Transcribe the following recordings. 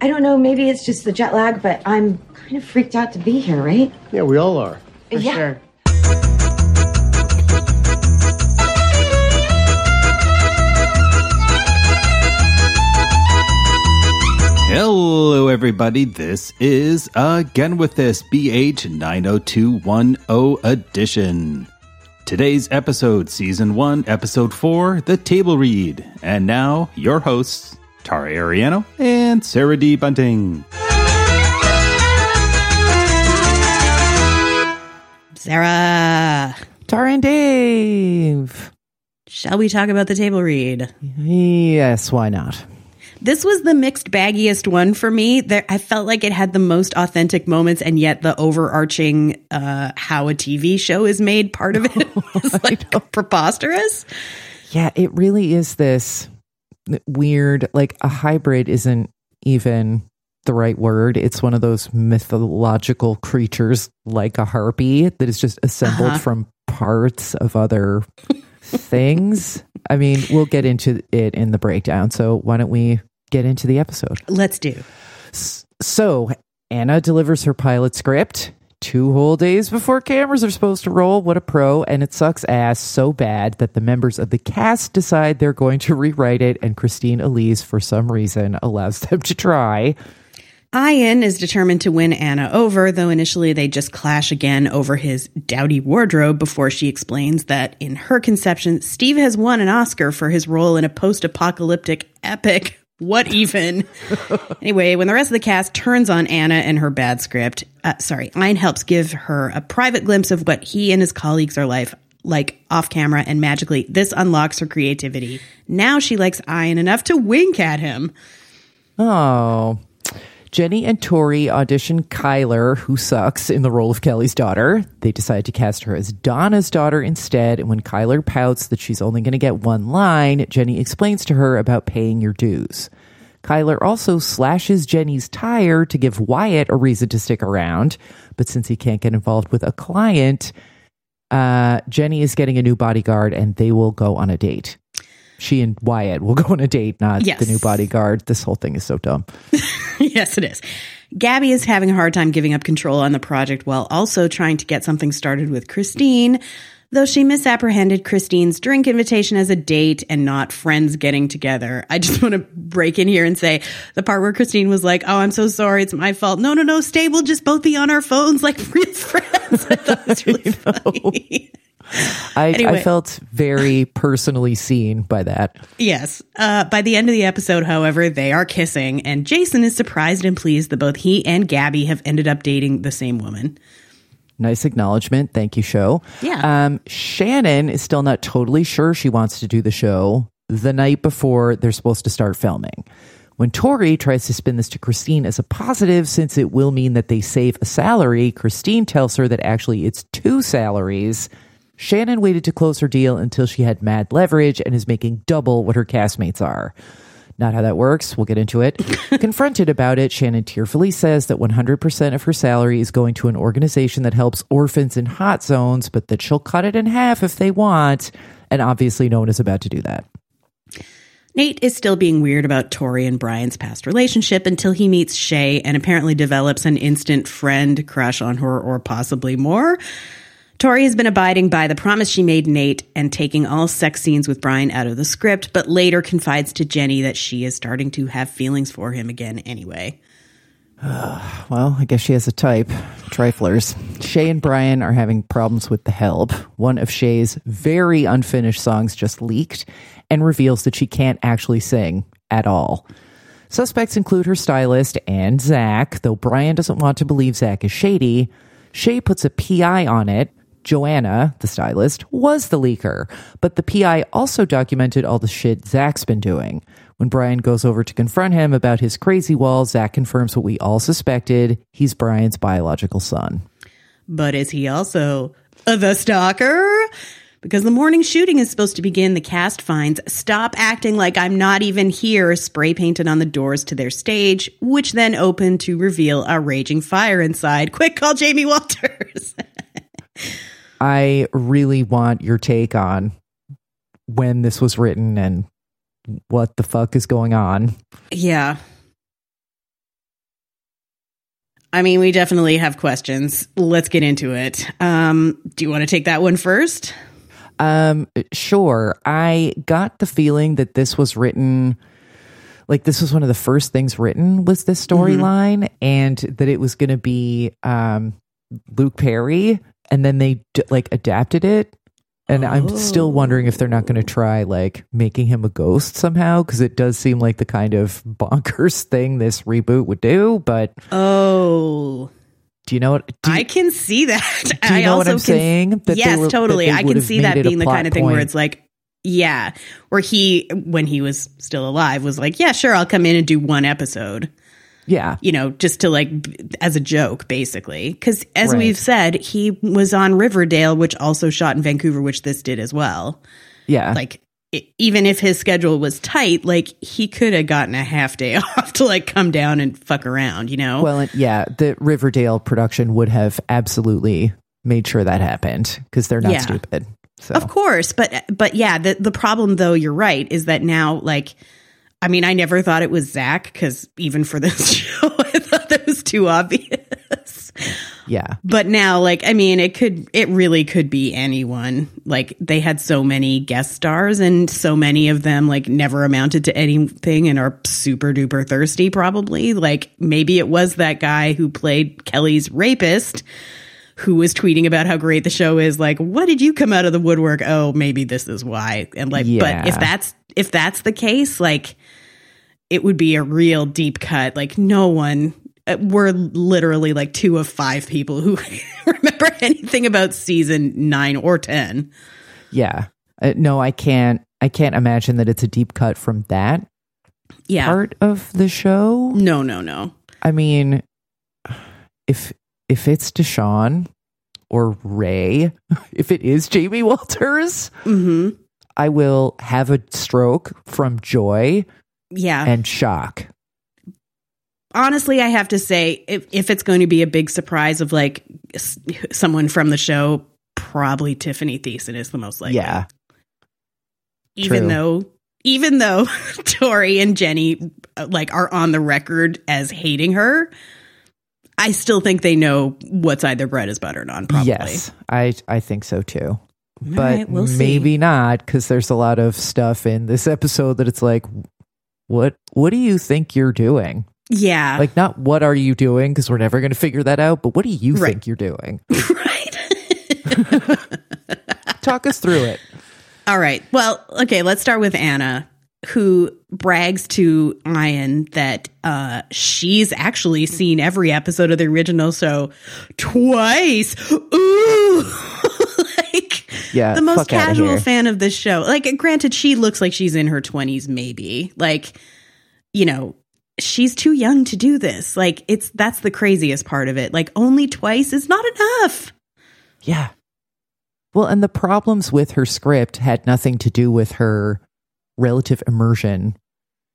I don't know, maybe it's just the jet lag, but I'm kind of freaked out to be here, right? Yeah, we all are. For yeah. Hello, everybody. This is Again with This BH 90210 edition. Today's episode, Season 1, Episode 4, The Table Read. And now, your hosts, Tara Ariano and Sarah D. Bunting. Sarah, Tara and Dave. shall we talk about the table read? Yes, why not? This was the mixed baggiest one for me. There, I felt like it had the most authentic moments, and yet the overarching uh, how a TV show is made part of it was like preposterous. Yeah, it really is this weird, like a hybrid isn't even the right word. It's one of those mythological creatures like a harpy that is just assembled Uh-huh. from parts of other things. I mean, we'll get into it in the breakdown. So why don't we get into the episode? Let's do. So Anna delivers her pilot script two whole days before cameras are supposed to roll. What a pro. And it sucks ass so bad that the members of the cast decide they're going to rewrite it, and Christine Elise, for some reason, allows them to try. Ian is determined to win Anna over, though initially they just clash again over his dowdy wardrobe before she explains that in her conception, Steve has won an Oscar for his role in a post apocalyptic epic. What even? anyway, when the rest of the cast turns on Anna and her bad script, uh, sorry, Ian helps give her a private glimpse of what he and his colleagues are life like off camera, and magically, this unlocks her creativity. Now she likes Ian enough to wink at him. Oh. Jennie and Tori audition Kyler, who sucks, in the role of Kelly's daughter. They decide to cast her as Donna's daughter instead, and when Kyler pouts that she's only going to get one line, Jennie explains to her about paying your dues. Kyler also slashes Jennie's tire to give Wyatt a reason to stick around, but since he can't get involved with a client, uh, Jennie is getting a new bodyguard and they will go on a date. She and Wyatt will go on a date, not Yes. the new bodyguard. This whole thing is so dumb. yes, it is. Gabby is having a hard time giving up control on the project while also trying to get something started with Christine, though she misapprehended Christine's drink invitation as a date and not friends getting together. I just want to break in here and say the part where Christine was like, Oh, I'm so sorry. It's my fault. No, no, no. Stay. We'll just both be on our phones like real friends. I thought it was really funny. I, Anyway. I felt very personally seen by that. Yes. Uh, by the end of the episode, however, they are kissing, and Jason is surprised and pleased that both he and Gabby have ended up dating the same woman. Nice acknowledgement. Thank you, show. Yeah. Um, Shannon is still not totally sure she wants to do the show the night before they're supposed to start filming. When Tori tries to spin this to Christine as a positive, since it will mean that they save a salary, Christine tells her that actually it's two salaries. Shannon waited to close her deal until she had mad leverage and is making double what her castmates are. Not how that works. We'll get into it. Confronted about it, Shannon tearfully says that 100% of her salary is going to an organization that helps orphans in hot zones, but that she'll cut it in half if they want. And obviously, no one is about to do that. Nate is still being weird about Tori and Brian's past relationship until he meets Shay and apparently develops an instant friend crush on her or possibly more. Tori has been abiding by the promise she made Nate and taking all sex scenes with Brian out of the script, but later confides to Jennie that she is starting to have feelings for him again anyway. Well, I guess she has a type. Triflers. Shay and Brian are having problems with the help. One of Shay's very unfinished songs just leaked and reveals that she can't actually sing at all. Suspects include her stylist and Zach, though Brian doesn't want to believe Zach is shady. Shay puts a PI on it. Joanna, the stylist, was the leaker, but the PI also documented all the shit Zach's been doing. When Brian goes over to confront him about his crazy wall, Zach confirms what we all suspected. He's Brian's biological son. But is he also the stalker? Because the morning shooting is supposed to begin, the cast finds Stop Acting Like I'm Not Even Here spray painted on the doors to their stage, which then open to reveal a raging fire inside. Quick, call Jamie Walters. I really want your take on when this was written and what the fuck is going on. yeah. I mean, we definitely have questions. Let's get into it. Um, do you want to take that one first? Um, sure. I got the feeling that this was written like this was one of the first things written was this storyline and that it was going to be um Luke Perry and then they d- like adapted it and I'm still oh. wondering if they're not going to try like making him a ghost somehow because it does seem like the kind of bonkers thing this reboot would do but Oh, do you know what you, I can see that. do you I know what also I'm can, saying? That yes, were- totally. they I can see that being the kind of thing where it's like, yeah, where he, when he was still alive, was like, yeah, sure, I'll come in and do one episode, yeah you know, just to like, as a joke, basically. Because as Right. we've said, he was on Riverdale, which also shot in Vancouver, which this did as well. yeah Like, i even if his schedule was tight, like he could have gotten a half day off to like come down and fuck around, you know? Well, yeah, the Riverdale production would have absolutely made sure that happened because they're not Yeah. stupid. So Of course, but but yeah, the the problem though, you're right, is that now like I mean, I never thought it was Zach because even for this show, I thought that was too obvious. yeah, But now, like, I mean, it could, it really could be anyone. Like, they had so many guest stars, and so many of them, like, never amounted to anything and are super duper thirsty, probably. Like, maybe it was that guy who played Kelly's rapist who was tweeting about how great the show is. Like, what did you come out of the woodwork? Oh, maybe this is why. And, like, Yeah. but if that's, if that's the case, like, it would be a real deep cut. Like, no one, uh, we're literally like two of five people who remember anything about season nine or 10. yeah. Uh, no, I can't. I can't imagine that it's a deep cut from that Yeah. part of the show. No, no, no. I mean, if if it's Deshaun or Ray, if it is Jamie Walters, hmm I will have a stroke from joy Yeah. and shock. Honestly, I have to say, if, if it's going to be a big surprise of like s- someone from the show, probably Tiffani Thiessen is the most likely. yeah, even true. though even though Tori and Jenny uh, like are on the record as hating her, I still think they know what side their bread is buttered on. Probably. Yes, I I think so too. But right, we'll see. maybe not because there's a lot of stuff in this episode that it's like, what what do you think you're doing? Yeah. Like, not what are you doing because we're never going to figure that out. But what do you Right. think you're doing? right. Talk us through it. All right. Well, okay, let's start with Anna, who brags to Ian that uh, she's actually seen every episode of the original show twice. Ooh. like Yeah, the most casual fan of this show. Like granted she looks like she's in her 20s maybe. Like you know, she's too young to do this. Like it's that's the craziest part of it. Like only twice is not enough. Yeah. Well, and the problems with her script had nothing to do with her relative immersion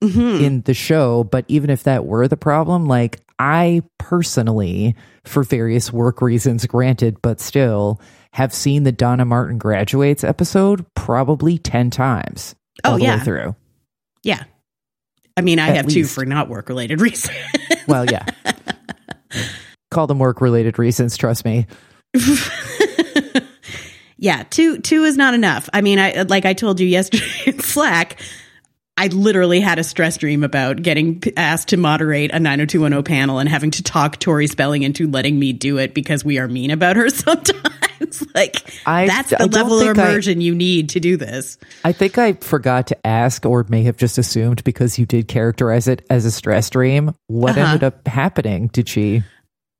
Mhm. in the show. But even if that were the problem, like I personally, for various work reasons, granted, but still, have seen the Donna Martin graduates episode probably 10 times. Oh, all the yeah. way through. Yeah. I mean, I At have two for not work related reasons. Well, yeah. Call them work related reasons, trust me. yeah, two two is not enough. I mean, I like I told you yesterday in Slack, I literally had a stress dream about getting asked to moderate a 90210 panel and having to talk Tori Spelling into letting me do it because we are mean about her sometimes. like I- that's I the don't level of think I- immersion you need to do this. I think I forgot to ask, or may have just assumed because you did characterize it as a stress dream. What Uh-huh. ended up happening? Did she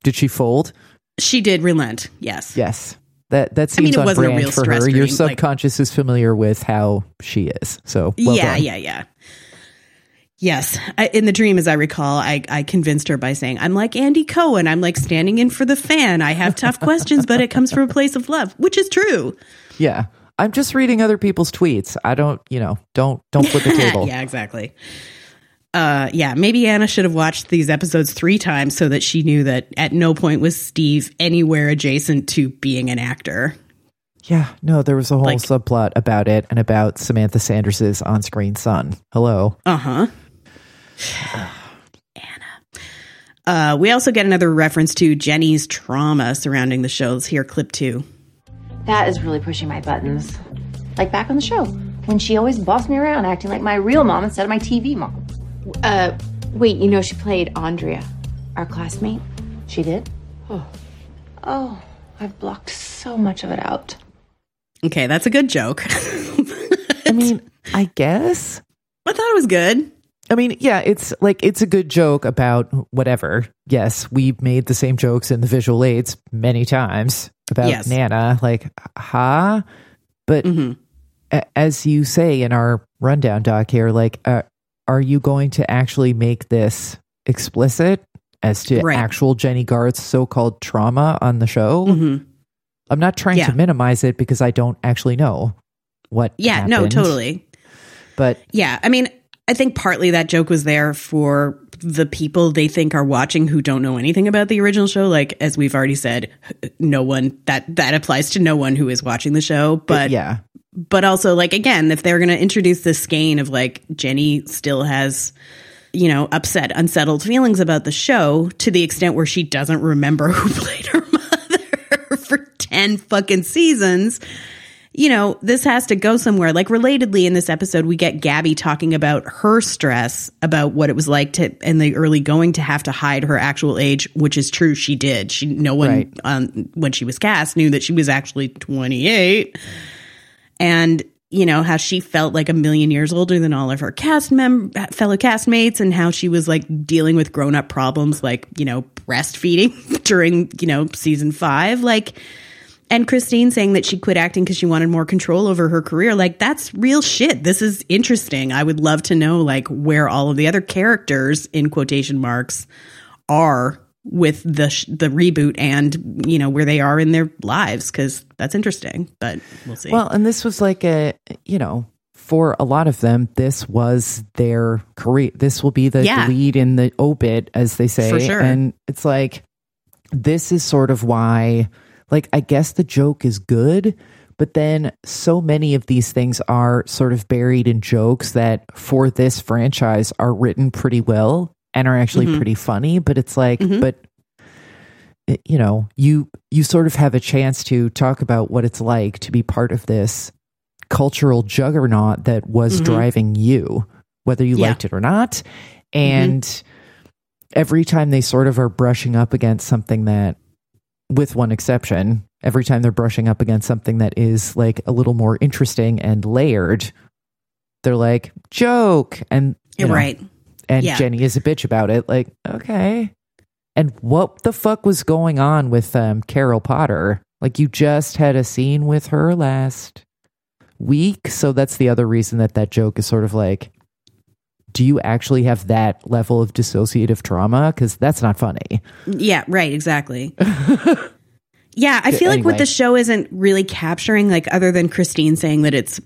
did she fold? She did relent. Yes. Yes. That that I mean, it on wasn't a brand real for her. Your dream, like- subconscious is familiar with how she is. So well yeah, done. yeah, yeah. Yes. I, in the dream, as I recall, I, I convinced her by saying, I'm like Andy Cohen. I'm like standing in for the fan. I have tough questions, but it comes from a place of love, which is true. Yeah. I'm just reading other people's tweets. I don't, you know, don't don't flip the table. yeah, exactly. Uh, yeah, maybe Anna should have watched these episodes three times so that she knew that at no point was Steve anywhere adjacent to being an actor. Yeah, no, there was a whole Like- subplot about it and about Samantha Sanders's on-screen son. Hello. Uh huh. Anna. Uh, we also get another reference to Jennie's trauma surrounding the show. Let's hear clip two. That is really pushing my buttons. Like back on the show, when she always bossed me around, acting like my real mom instead of my TV mom. Uh, wait, you know she played Andrea, our classmate? She did? Oh. Oh, I've blocked so much of it out. Okay, that's a good joke. I mean, I guess. I thought it was good. I mean, yeah, it's like it's a good joke about whatever. Yes, we've made the same jokes in the visual aids many times about Yes. Nana. Like, huh? But hmm a- as you say in our rundown doc here, like, uh, are you going to actually make this explicit as to Right. actual Jennie Garth's so-called trauma on the show? hmm I'm not trying Yeah. to minimize it because I don't actually know what. Yeah, no, totally. But Yeah, I mean, I think partly that joke was there for the people they think are watching who don't know anything about the original show. Like as we've already said, no one that that applies to no one who is watching the show. But yeah, but also like again, if they're going to introduce this skein of like Jennie still has you know upset, unsettled feelings about the show to the extent where she doesn't remember who played her mother for ten fucking seasons you know, this has to go somewhere. Like relatedly in this episode, we get Gabby talking about her stress about what it was like to in the early going to have to hide her actual age, which is true. She did. She no one Right. um, when she was cast knew that she was actually 28. And you know how she felt like a million years older than all of her cast mem fellow castmates and how she was like dealing with grown-up problems like, you know, breastfeeding during, you know, season 5 like and Christine saying that she quit acting because she wanted more control over her career. Like, that's real shit. This is interesting. I would love to know, like, where all of the other characters, in quotation marks, are with the sh- the reboot and, you know, where they are in their lives, because that's interesting. But we'll see. Well, and this was like a, you know, for a lot of them, this was their career. This will be the Yeah. lead in the obit, as they say. For sure. And it's like, this is sort of why, like, I guess the joke is good, but then so many of these things are sort of buried in jokes that for this franchise are written pretty well and are actually Mhm. pretty funny. But it's like, Mhm. but you know you you sort of have a chance to talk about what it's like to be part of this cultural juggernaut that was Mhm. driving you whether you Yeah. liked it or not and every time they sort of are brushing up against something that with one exception every time they're brushing up against something that is like a little more interesting and layered they're like joke and you know, right. and Yeah. Jennie is a bitch about it. Like, okay. And what the fuck was going on with um, Carol Potter? Like, you just had a scene with her last week. So that's the other reason that that joke is sort of like, do you actually have that level of dissociative trauma? Because that's not funny. Yeah, right, exactly. yeah, I feel like what the show isn't really capturing, like other than Christine saying that it's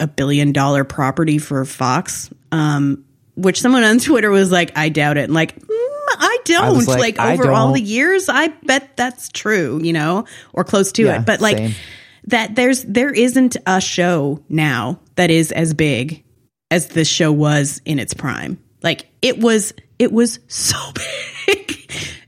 a billion dollar property for Fox, um, which someone on Twitter was like, I doubt it. And like, mm, I don't. was like, like, over all the years, I bet that's true, you know, or close to Yeah, it. But like same. that there's there isn't a show now that is as big as this show was in its prime. Like it was it was so big.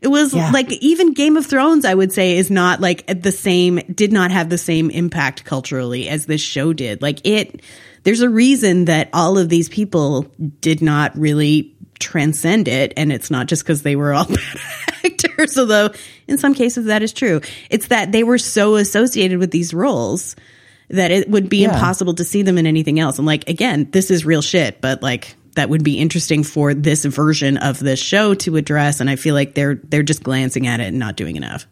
It was Yeah. like even Game of Thrones I would say is not like the same did not have the same impact culturally as this show did. Like it there's a reason that all of these people did not really transcend it and it's not just because they were all bad actors although in some cases that is true it's that they were so associated with these roles that it would be Yeah. impossible to see them in anything else. And like again this is real shit but like that would be interesting for this version of this show to address. And i feel like they're they're just glancing at it and not doing enough.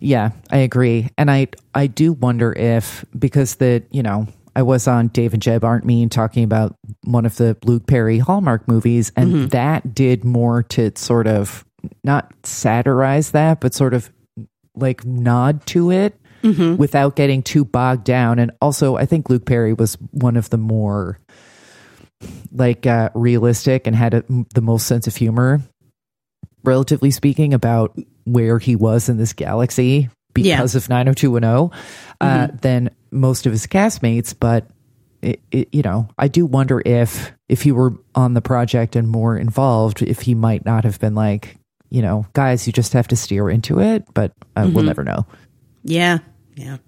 Yeah, I agree. And I I do wonder if because the, you know, I was on Dave and Jeb Aren't Mean talking about one of the Luke Perry Hallmark movies, and mm-hmm. that did more to sort of not satirize that, but sort of like nod to it without getting too bogged down. And also, I think Luke Perry was one of the more like uh, realistic and had a, the most sense of humor, relatively speaking, about where he was in this galaxy because of 90210 uh, than most of his castmates. But it, it, you know, I do wonder if if he were on the project and more involved, if he might not have been like, you know, guys, you just have to steer into it. But uh, we'll never know. Yeah, yeah.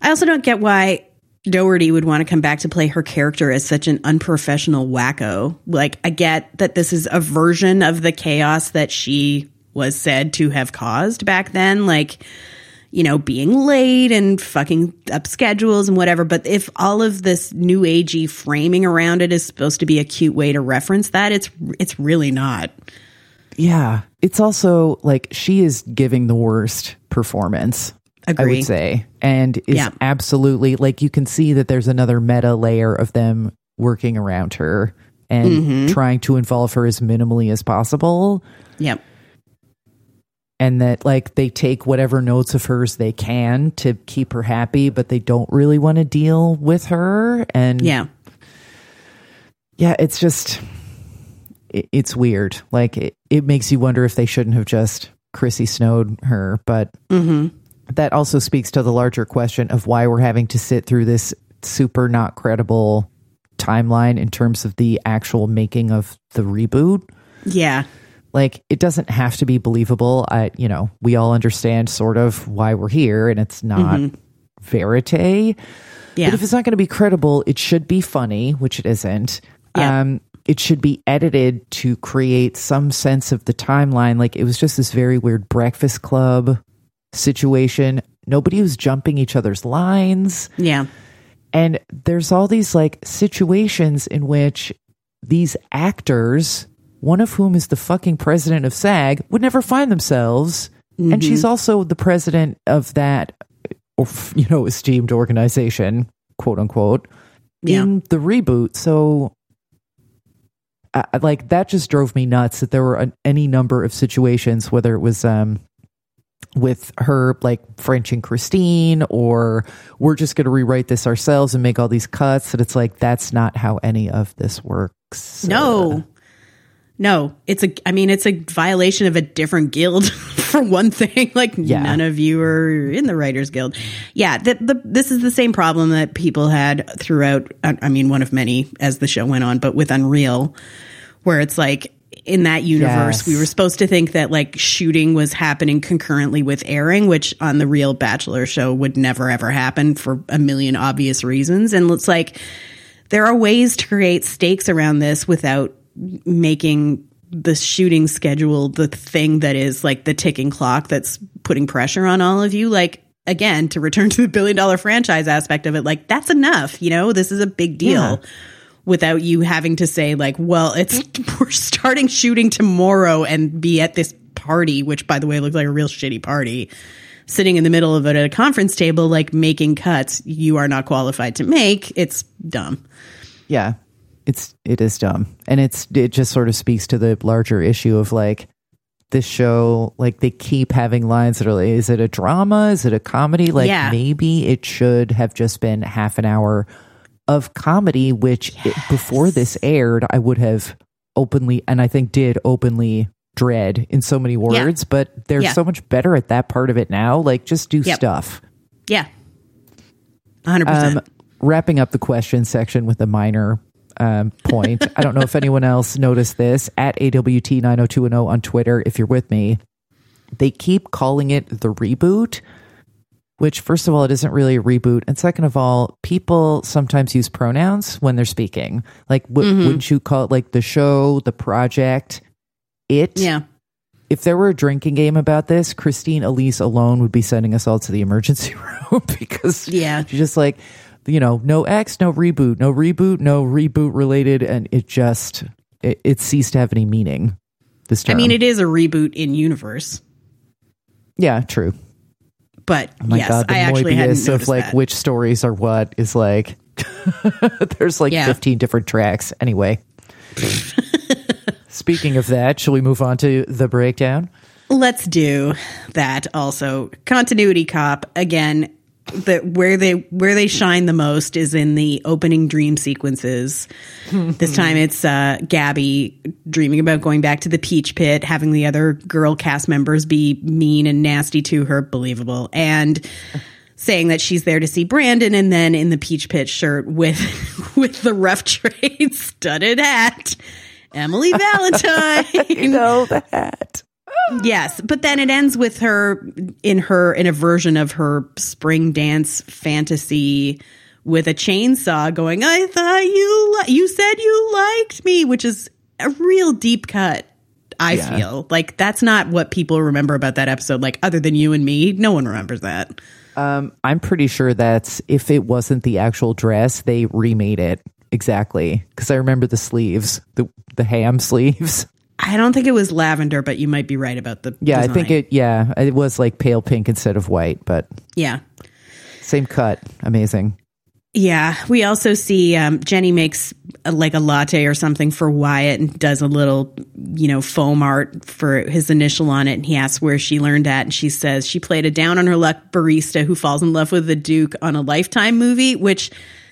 I also don't get why Doherty would want to come back to play her character as such an unprofessional wacko. Like, I get that this is a version of the chaos that she was said to have caused back then, like, you know, being late and fucking up schedules and whatever. But if all of this new agey framing around it is supposed to be a cute way to reference that, it's it's really not. Yeah, it's also like she is giving the worst performance. I Agree. would say, and is Yeah. absolutely like you can see that there's another meta layer of them working around her and Mm-hmm. trying to involve her as minimally as possible. Yep. and that like they take whatever notes of hers they can to keep her happy but they don't really want to deal with her and Yeah. yeah it's just it, it's weird like it, it makes you wonder if they shouldn't have just chrissy snowed her but that also speaks to the larger question of why we're having to sit through this super not credible timeline in terms of the actual making of the reboot Yeah. like it doesn't have to be believable i you know we all understand sort of why we're here and it's not verite Yeah. but if it's not going to be credible it should be funny which it isn't Yeah. um it should be edited to create some sense of the timeline like it was just this very weird breakfast club situation nobody was jumping each other's lines yeah. and there's all these like situations in which these actors, one of whom is the fucking president of SAG, would never find themselves. And she's also the president of that, you know, esteemed organization, quote unquote, Yeah. in the reboot. So, I- like, that just drove me nuts that there were an, any number of situations, whether it was, um, with her like French and Christine, or we're just going to rewrite this ourselves and make all these cuts. That it's like that's not how any of this works. No. No, it's a I mean it's a violation of a different guild for one thing. Like Yeah. none of you are in the writers guild. Yeah, the, the this is the same problem that people had throughout I I mean one of many as the show went on, but with Unreal where it's like in that universe Yes. we were supposed to think that like shooting was happening concurrently with airing, which on the real Bachelor show would never ever happen for a million obvious reasons. And it's like there are ways to create stakes around this without making the shooting schedule the thing that is like the ticking clock that's putting pressure on all of you like again to return to the billion dollar franchise aspect of it like that's enough you know this is a big deal Yeah. Without you having to say like well it's we're starting shooting tomorrow and be at this party which by the way looks like a real shitty party sitting in the middle of it at a conference table like making cuts you are not qualified to make it's dumb yeah, it's it is dumb, and it's it just sort of speaks to the larger issue of like this show. Like they keep having lines that are like, is it a drama? Is it a comedy? Like Yeah. maybe it should have just been half an hour of comedy, which it, before this aired, I would have openly, and I think did openly dread in so many words. But they're Yeah. so much better at that part of it now. Like just do Yep. stuff. yeah 100% Um, wrapping up the question section with a minor um, point. I don't know if anyone else noticed this at AWT 90210 on Twitter. If you're with me, they keep calling it the reboot, which, first of all, it isn't really a reboot. And second of all, people sometimes use pronouns when they're speaking. Like, w- mm-hmm. wouldn't you call it like the show, the project, it? yeah If there were a drinking game about this, Christine Elise alone would be sending us all to the emergency room because Yeah. she's just like, you know, no X, no reboot, no reboot, no reboot related, and it just it, it ceased to have any meaning. This time. I mean, it is a reboot in universe, yeah, true. But Oh my yes, god, the I actually Moebius of like that. which stories are what is like There's like Yeah. 15 different tracks. Anyway. Speaking of that, shall we move on to the breakdown? Let's do that also. Continuity cop again. The where they where they shine the most is in the opening dream sequences. this time it's uh, Gabby dreaming about going back to the Peach Pit, having the other girl cast members be mean and nasty to her, believable, and saying that she's there to see Brandon, and then in the Peach Pit shirt with with the rough trade studded hat, Emily Valentine. You know the hat. Yes, but then it ends with her in her in a version of her spring dance fantasy with a chainsaw going, "I thought you li- you said you liked me," which is a real deep cut. I Yeah. feel like that's not what people remember about that episode. Like other than you and me, no one remembers that. Um, I'm pretty sure that's if it wasn't the actual dress, they remade it exactly because I remember the sleeves, the the ham sleeves. I don't think it was lavender, but you might be right about the. Yeah, I think it. Yeah, it was like pale pink instead of white, but Yeah. same cut. Amazing. Yeah, we also see um, Jennie makes a, like a latte or something for Wyatt and does a little, you know, foam art for his initial on it. And he asks where she learned that, and she says she played a down on her luck barista who falls in love with the Duke on a Lifetime movie, which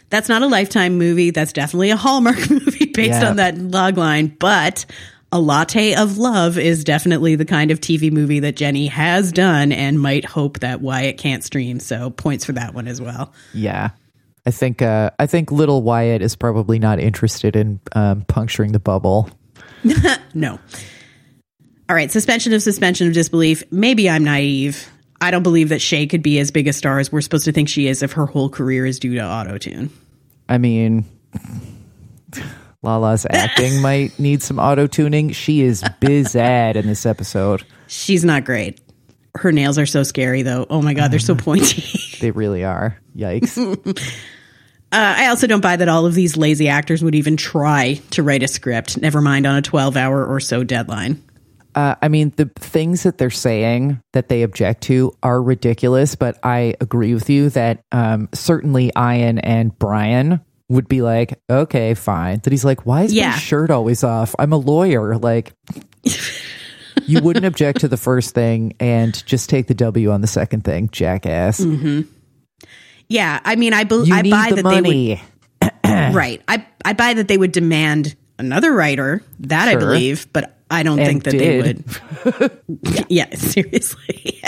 that's not a Lifetime movie. That's definitely a Hallmark movie based Yeah. on that log line, but. A Latte of Love is definitely the kind of TV movie that Jennie has done and might hope that Wyatt can't stream. So points for that one as well. Yeah, I think. Uh, I think little Wyatt is probably not interested in um, puncturing the bubble. No. All right, suspension of suspension of disbelief. Maybe I'm naive. I don't believe that Shay could be as big a star as we're supposed to think she is if her whole career is due to auto tune. I mean, Lala's acting might need some auto tuning. She is bizad in this episode. She's not great. Her nails are so scary, though. Oh my God, they're so pointy. They really are. Yikes. Uh, I also don't buy that all of these lazy actors would even try to write a script, never mind on a 12 hour or so deadline. Uh, I mean, the things that they're saying that they object to are ridiculous, but I agree with you that um, certainly Ian and Brian would be like, okay, fine. That he's like, why is Yeah. my shirt always off? I'm a lawyer. Like, you wouldn't object to the first thing and just take the W on the second thing, jackass. Yeah, I mean, I, You I buy the that they would. money. Right. I, I buy that they would demand another writer. That I believe, but I don't And think that did. they would. yeah. seriously.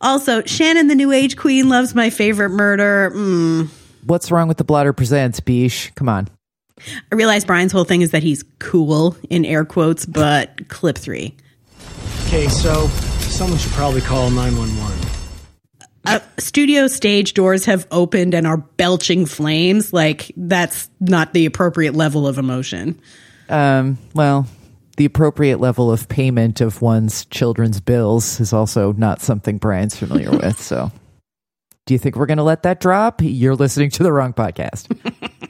also, Shannon, the New Age Queen, loves my favorite murder. Mm. What's wrong with the blotter presents, Bish? Come on. I realize Brian's whole thing is that he's cool in air quotes, but clip three. Okay, so someone should probably call 911. Uh, studio stage doors have opened and are belching flames. Like that's not the appropriate level of emotion. Um, well, the appropriate level of payment of one's children's bills is also not something Brian's familiar with. So, do you think we're going to let that drop? You're listening to the wrong podcast.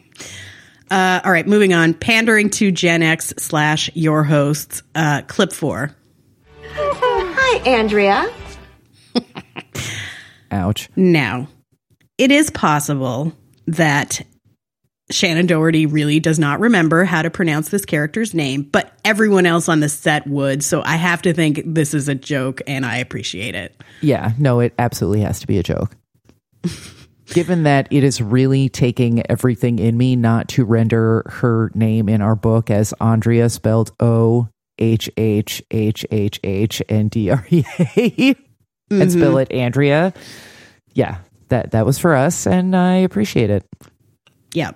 Uh, all right, moving on. Pandering to Gen X slash your hosts. Uh, clip four. Hi, Andrea. Ouch. Now, it is possible that Shannon Doherty really does not remember how to pronounce this character's name, but everyone else on the set would. So I have to think this is a joke, and I appreciate it. Yeah, no, it absolutely has to be a joke. Given that it is really taking everything in me not to render her name in our book as Andrea spelled O H H H H H N D R E A and spell it Andrea. Yeah, that that was for us, and I appreciate it. Yeah.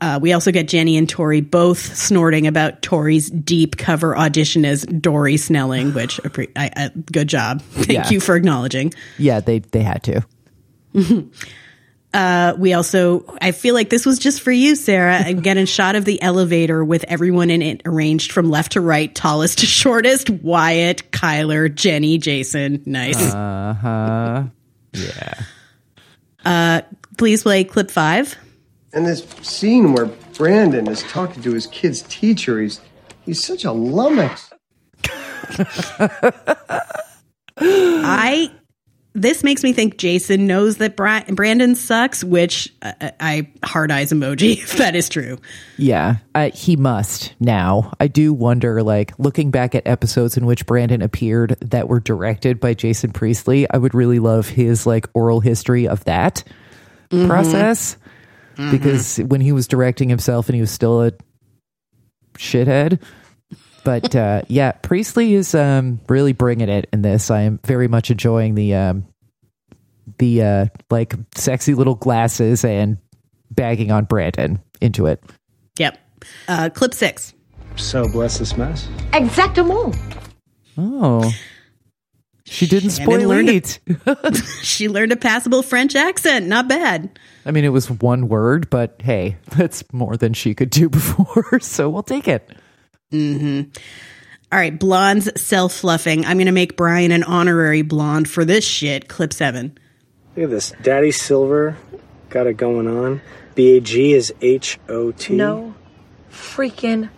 Uh, we also get Jennie and Tori both snorting about Tori's deep cover audition as Dory Snelling, which I, I, good job. Thank Yeah. you for acknowledging. Yeah, they they had to. Uh, we also, I feel like this was just for you, Sarah. and get a shot of the elevator with everyone in it arranged from left to right, tallest to shortest. Wyatt, Kyler, Jennie, Jason. Nice. Uh huh. Yeah. Uh, please play clip five. And this scene where Brandon is talking to his kid's teacher, he's he's such a lummox. I this makes me think Jason knows that Bra- Brandon sucks, which uh, I hard eyes emoji if that is true. Yeah, uh, he must now. I do wonder, like, looking back at episodes in which Brandon appeared that were directed by Jason Priestley, I would really love his, like, oral history of that process. Because when he was directing himself and he was still a shithead. But uh, yeah, Priestley is um, really bringing it in this. I am very much enjoying the um, the uh, like sexy little glasses and bagging on Brandon into it. Yep. Uh, clip six. So bless this mess. Exactement. Oh, she didn't Shannon spoil learned it. She learned a passable French accent. Not bad. I mean, it was one word, but hey, that's more than she could do before, so we'll take it. All right, blondes self fluffing. I'm going to make Brian an honorary blonde for this shit. Clip seven. Look at this. Daddy Silver got it going on. BAG is H O T. No freaking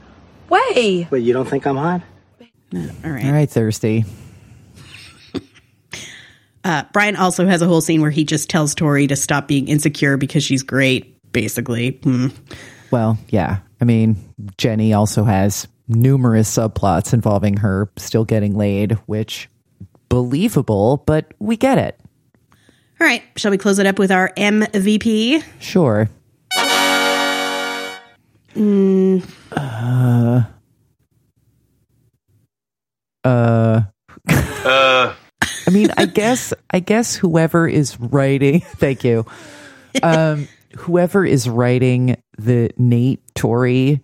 way. Wait, you don't think I'm hot? All right. All right, Thirsty. Uh, Brian also has a whole scene where he just tells Tori to stop being insecure because she's great, basically. Hmm. Well, yeah. I mean, Jennie also has numerous subplots involving her still getting laid, which believable, but we get it. All right, shall we close it up with our MVP? Sure. Uh, Uh, I mean, I guess, I guess whoever is writing, thank you. Um, whoever is writing the Nate Tori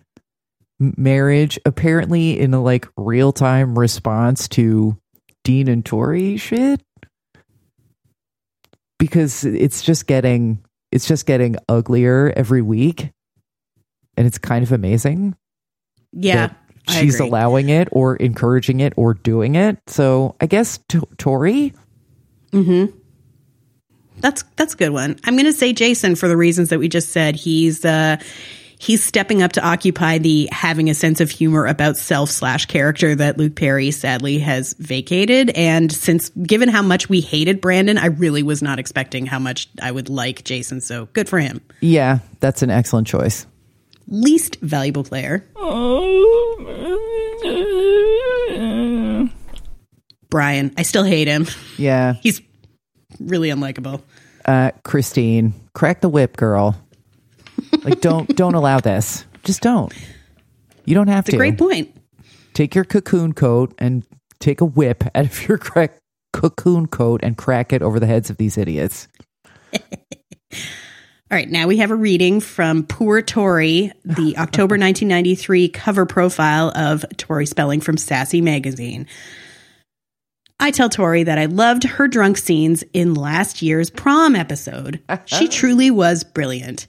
marriage, apparently in a like real time response to Dean and Tori shit, because it's just getting, it's just getting uglier every week, and it's kind of amazing Yeah, she's allowing it or encouraging it or doing it. So I guess T- Tori. That's that's a good one. I'm going to say Jason for the reasons that we just said. He's uh he's stepping up to occupy the having a sense of humor about self slash character that Luke Perry sadly has vacated. And since given how much we hated Brandon, I really was not expecting how much I would like Jason. So good for him. Yeah, that's an excellent choice. Least valuable player. Oh. Brian. I still hate him. Yeah, He's really unlikable. uh, Christine, crack the whip, girl. Like, don't don't allow this. Just don't. You don't have It's to. a great point. Take your cocoon coat and take a whip out of your crack cocoon coat and crack it over the heads of these idiots. All right, now we have a reading from Poor Tori, the October 1993 cover profile of Tori Spelling from Sassy Magazine. I tell Tori that I loved her drunk scenes in last year's prom episode. She truly was brilliant.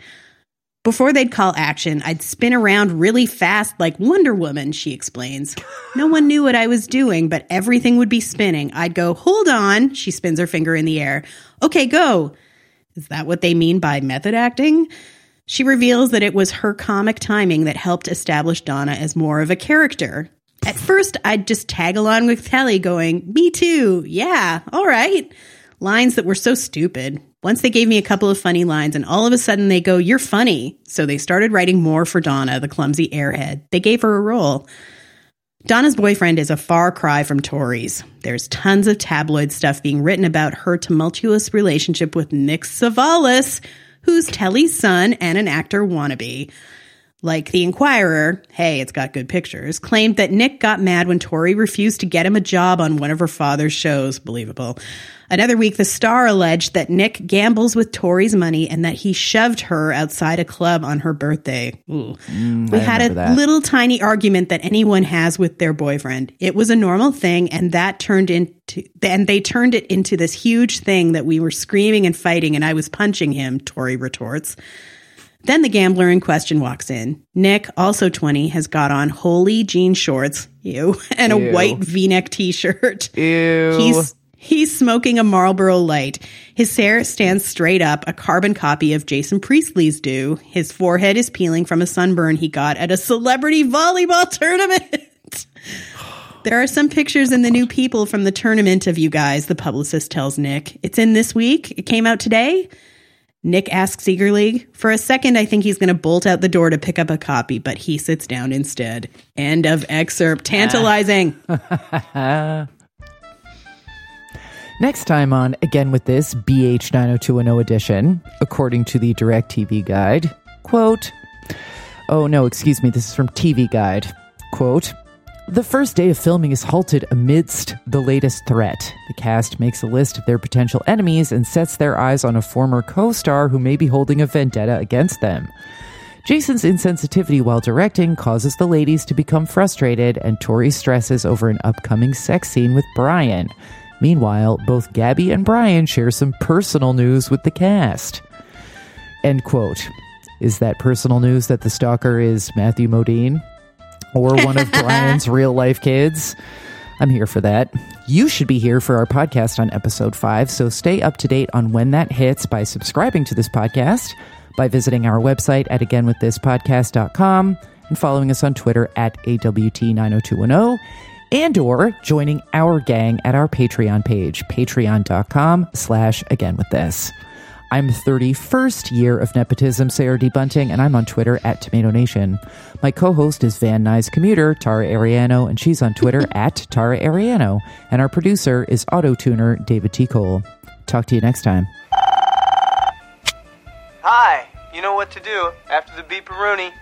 Before they'd call action, I'd spin around really fast like Wonder Woman, she explains. No one knew what I was doing, but everything would be spinning. I'd go, hold on. She spins her finger in the air. Okay, go. Is that what they mean by method acting? She reveals that it was her comic timing that helped establish Donna as more of a character. At first, I'd just tag along with Kelly, going, Me too. Yeah, all right. Lines that were so stupid. Once they gave me a couple of funny lines, and all of a sudden they go, You're funny. So they started writing more for Donna, the clumsy airhead. They gave her a role. Donna's boyfriend is a far cry from Tori's. There's tons of tabloid stuff being written about her tumultuous relationship with Nick Savalas, who's Telly's son and an actor wannabe. Like the Inquirer, hey, it's got good pictures, claimed that Nick got mad when Tori refused to get him a job on one of her father's shows. Believable. Another week, the Star alleged that Nick gambles with Tori's money and that he shoved her outside a club on her birthday. Ooh. Mm, we I had a that. little tiny argument that anyone has with their boyfriend. It was a normal thing, and that turned into, and they turned it into this huge thing that we were screaming and fighting, and I was punching him. Tori retorts. Then the gambler in question walks in. Nick, also 20, has got on holy jean shorts, ew, and a Ew. white v-neck t-shirt. Ew. He's he's smoking a Marlboro Light. His hair stands straight up, a carbon copy of Jason Priestley's do. His forehead is peeling from a sunburn he got at a celebrity volleyball tournament. There are some pictures in the new people from the tournament of you guys, the publicist tells Nick. It's in this week. It came out today. Nick asks eagerly. For a second, I think he's going to bolt out the door to pick up a copy, but he sits down instead. End of excerpt. Ah. Tantalizing. Next time on Again with This BH 90210 edition, according to the DirecTV guide, quote, Oh no, excuse me, this is from TV Guide. Quote, the first day of filming is halted amidst the latest threat. The cast makes a list of their potential enemies and sets their eyes on a former co star who may be holding a vendetta against them. Jason's insensitivity while directing causes the ladies to become frustrated, and Tori stresses over an upcoming sex scene with Brian. Meanwhile, both Gabby and Brian share some personal news with the cast. End quote. Is that personal news that the stalker is Matthew Modine? Or one of Brian's real life kids? I'm here for that. You should be here for our podcast on episode five, so stay up to date on when that hits by subscribing to this podcast, by visiting our website at againwiththispodcast.com, and following us on Twitter at AWT90210 and or joining our gang at our Patreon page, patreon.com slash again with this. I'm 31st year of nepotism, Sarah D. Bunting, and I'm on Twitter at Tomato Nation. My co-host is Van Nuys commuter, Tara Ariano, and she's on Twitter at Tara Ariano. And our producer is auto tuner David T. Cole. Talk to you next time. Hi, you know what to do after the beeparoonie.